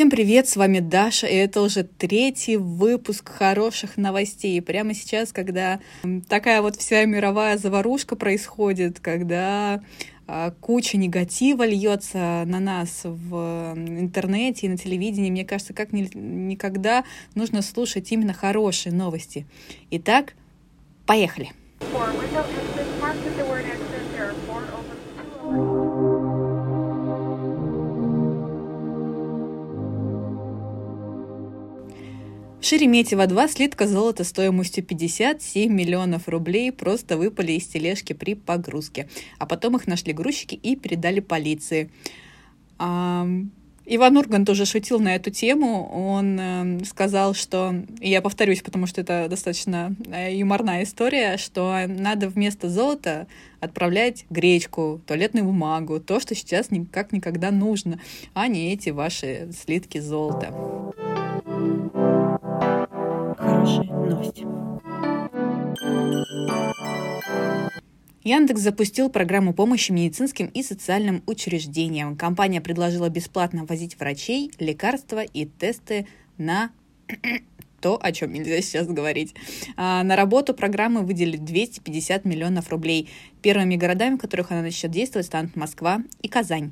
Всем привет, с вами Даша, и это уже третий выпуск хороших новостей. И прямо сейчас, когда такая вот вся мировая заварушка происходит, когда а, куча негатива льется на нас в интернете и на телевидении, мне кажется, как ни, никогда нужно слушать именно хорошие новости. Итак, поехали. В Шереметьево-2 слитка золота стоимостью 57 миллионов рублей просто выпали из тележки при погрузке. А потом их нашли грузчики и передали полиции. Иван Ургант тоже шутил на эту тему. Он э, сказал, что, и я повторюсь, потому что это достаточно э, юморная история, что надо вместо золота отправлять гречку, туалетную бумагу, то, что сейчас никак никогда нужно, а не эти ваши слитки золота Яндекс запустил программу помощи медицинским и социальным учреждениям. Компания предложила бесплатно возить врачей, лекарства и тесты на то, о чем нельзя сейчас говорить. А, на работу программы выделили 250 миллионов рублей. Первыми городами, в которых она начнет действовать, станут Москва и Казань.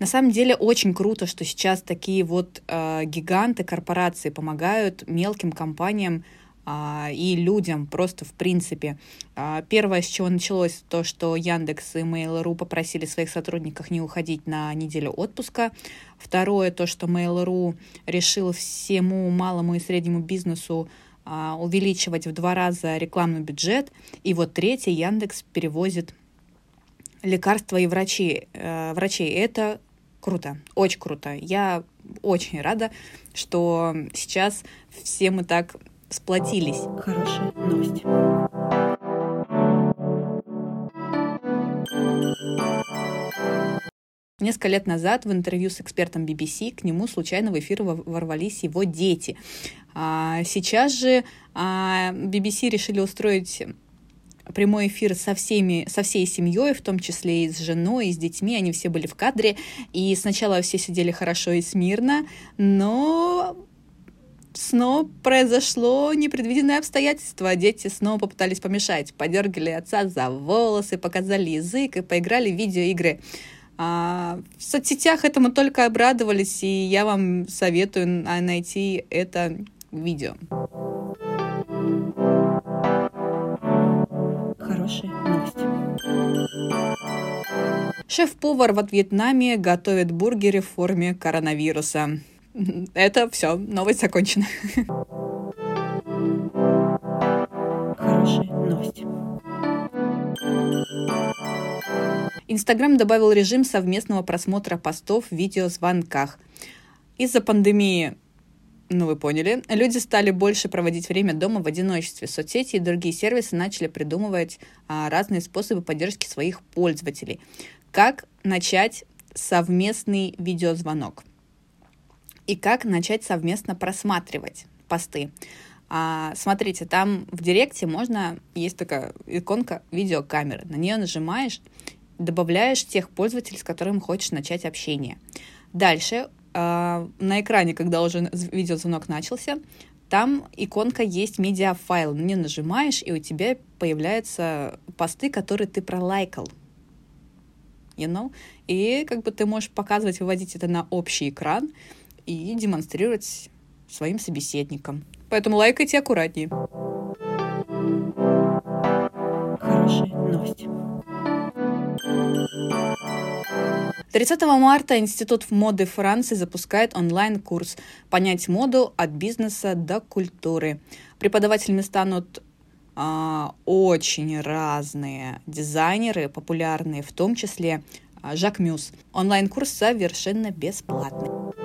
На самом деле очень круто, что сейчас такие вот э, гиганты корпорации помогают мелким компаниям и людям просто в принципе. Э, первое, с чего началось, то, что Яндекс и Mail.ru попросили своих сотрудников не уходить на неделю отпуска. Второе, то, что Mail.ru решил всему малому и среднему бизнесу увеличивать в два раза рекламный бюджет. И вот третье, Яндекс перевозит лекарства и врачи. Э, врачей. Это круто, очень круто. Я очень рада, что сейчас все мы так сплотились. Хорошая новость. Несколько лет назад в интервью с экспертом BBC к нему случайно в эфир ворвались его дети. А сейчас же а, BBC решили устроить прямой эфир со всеми, со всей семьей, в том числе и с женой, и с детьми. Они все были в кадре. И сначала все сидели хорошо и смирно, но снова произошло непредвиденное обстоятельство. Дети снова попытались помешать. Подергали отца за волосы, показали язык и поиграли в видеоигры. А в соцсетях этому только обрадовались, и я вам советую найти это видео. хорошие новости. Шеф-повар в Вьетнаме готовит бургеры в форме коронавируса. Это все, новость закончена. Хорошие новости. Инстаграм добавил режим совместного просмотра постов в видеозвонках. Из-за пандемии ну, вы поняли. Люди стали больше проводить время дома в одиночестве. Соцсети и другие сервисы начали придумывать а, разные способы поддержки своих пользователей. Как начать совместный видеозвонок? И как начать совместно просматривать посты? А, смотрите, там в директе можно, есть такая иконка видеокамеры. На нее нажимаешь, добавляешь тех пользователей, с которыми хочешь начать общение. Дальше а, на экране, когда уже видеозвонок начался, там иконка есть медиафайл. На нее нажимаешь, и у тебя появляются посты, которые ты пролайкал. You know? И как бы ты можешь показывать, выводить это на общий экран и демонстрировать своим собеседникам. Поэтому лайкайте аккуратнее. Хорошие новости. 30 марта Институт моды Франции запускает онлайн-курс «Понять моду от бизнеса до культуры». Преподавателями станут а, очень разные дизайнеры, популярные, в том числе а, Жак Мюс. Онлайн-курс совершенно бесплатный.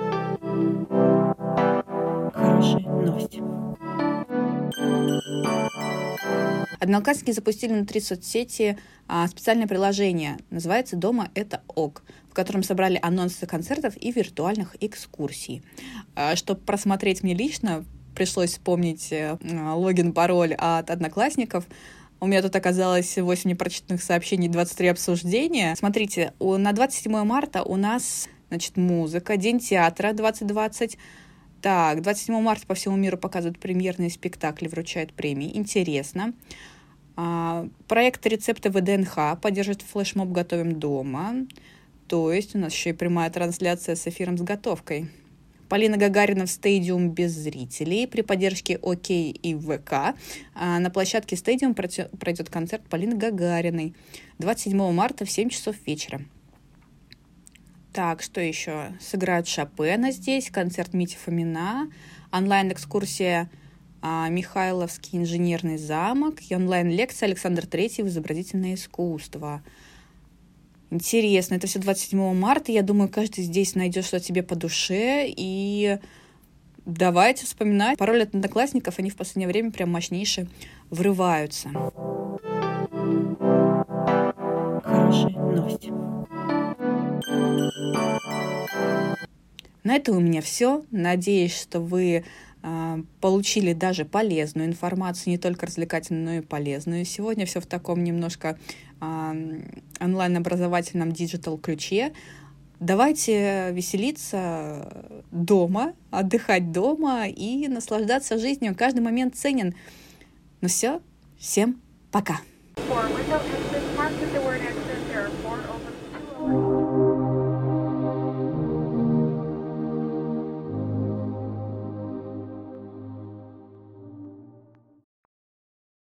Одноклассники запустили внутри соцсети а, специальное приложение. Называется «Дома это ок», в котором собрали анонсы концертов и виртуальных экскурсий. А, чтобы просмотреть мне лично, пришлось вспомнить а, логин-пароль от одноклассников. У меня тут оказалось 8 непрочитанных сообщений, 23 обсуждения. Смотрите, на 27 марта у нас Значит, музыка, День театра 2020. Так, 27 марта по всему миру показывают премьерные спектакли, вручают премии. Интересно. А, проект рецепты ВДНХ поддержит флешмоб «Готовим дома». То есть у нас еще и прямая трансляция с эфиром с готовкой. Полина Гагарина в стадиум без зрителей при поддержке ОК и ВК. А на площадке стадиум пройдет концерт Полины Гагариной 27 марта в 7 часов вечера. Так, что еще? Сыграют Шопена здесь, концерт Мити Фомина, онлайн-экскурсия Михайловский инженерный замок и онлайн-лекция Александр Третий в изобразительное искусство. Интересно, это все 27 марта. Я думаю, каждый здесь найдет что тебе по душе. И давайте вспоминать. Пароли от одноклассников, они в последнее время прям мощнейшие врываются. Хорошая новость. На этом у меня все. Надеюсь, что вы получили даже полезную информацию, не только развлекательную, но и полезную. Сегодня все в таком немножко э, онлайн-образовательном digital -ключе. Давайте веселиться дома, отдыхать дома и наслаждаться жизнью. Каждый момент ценен. Ну все, всем пока. Windows,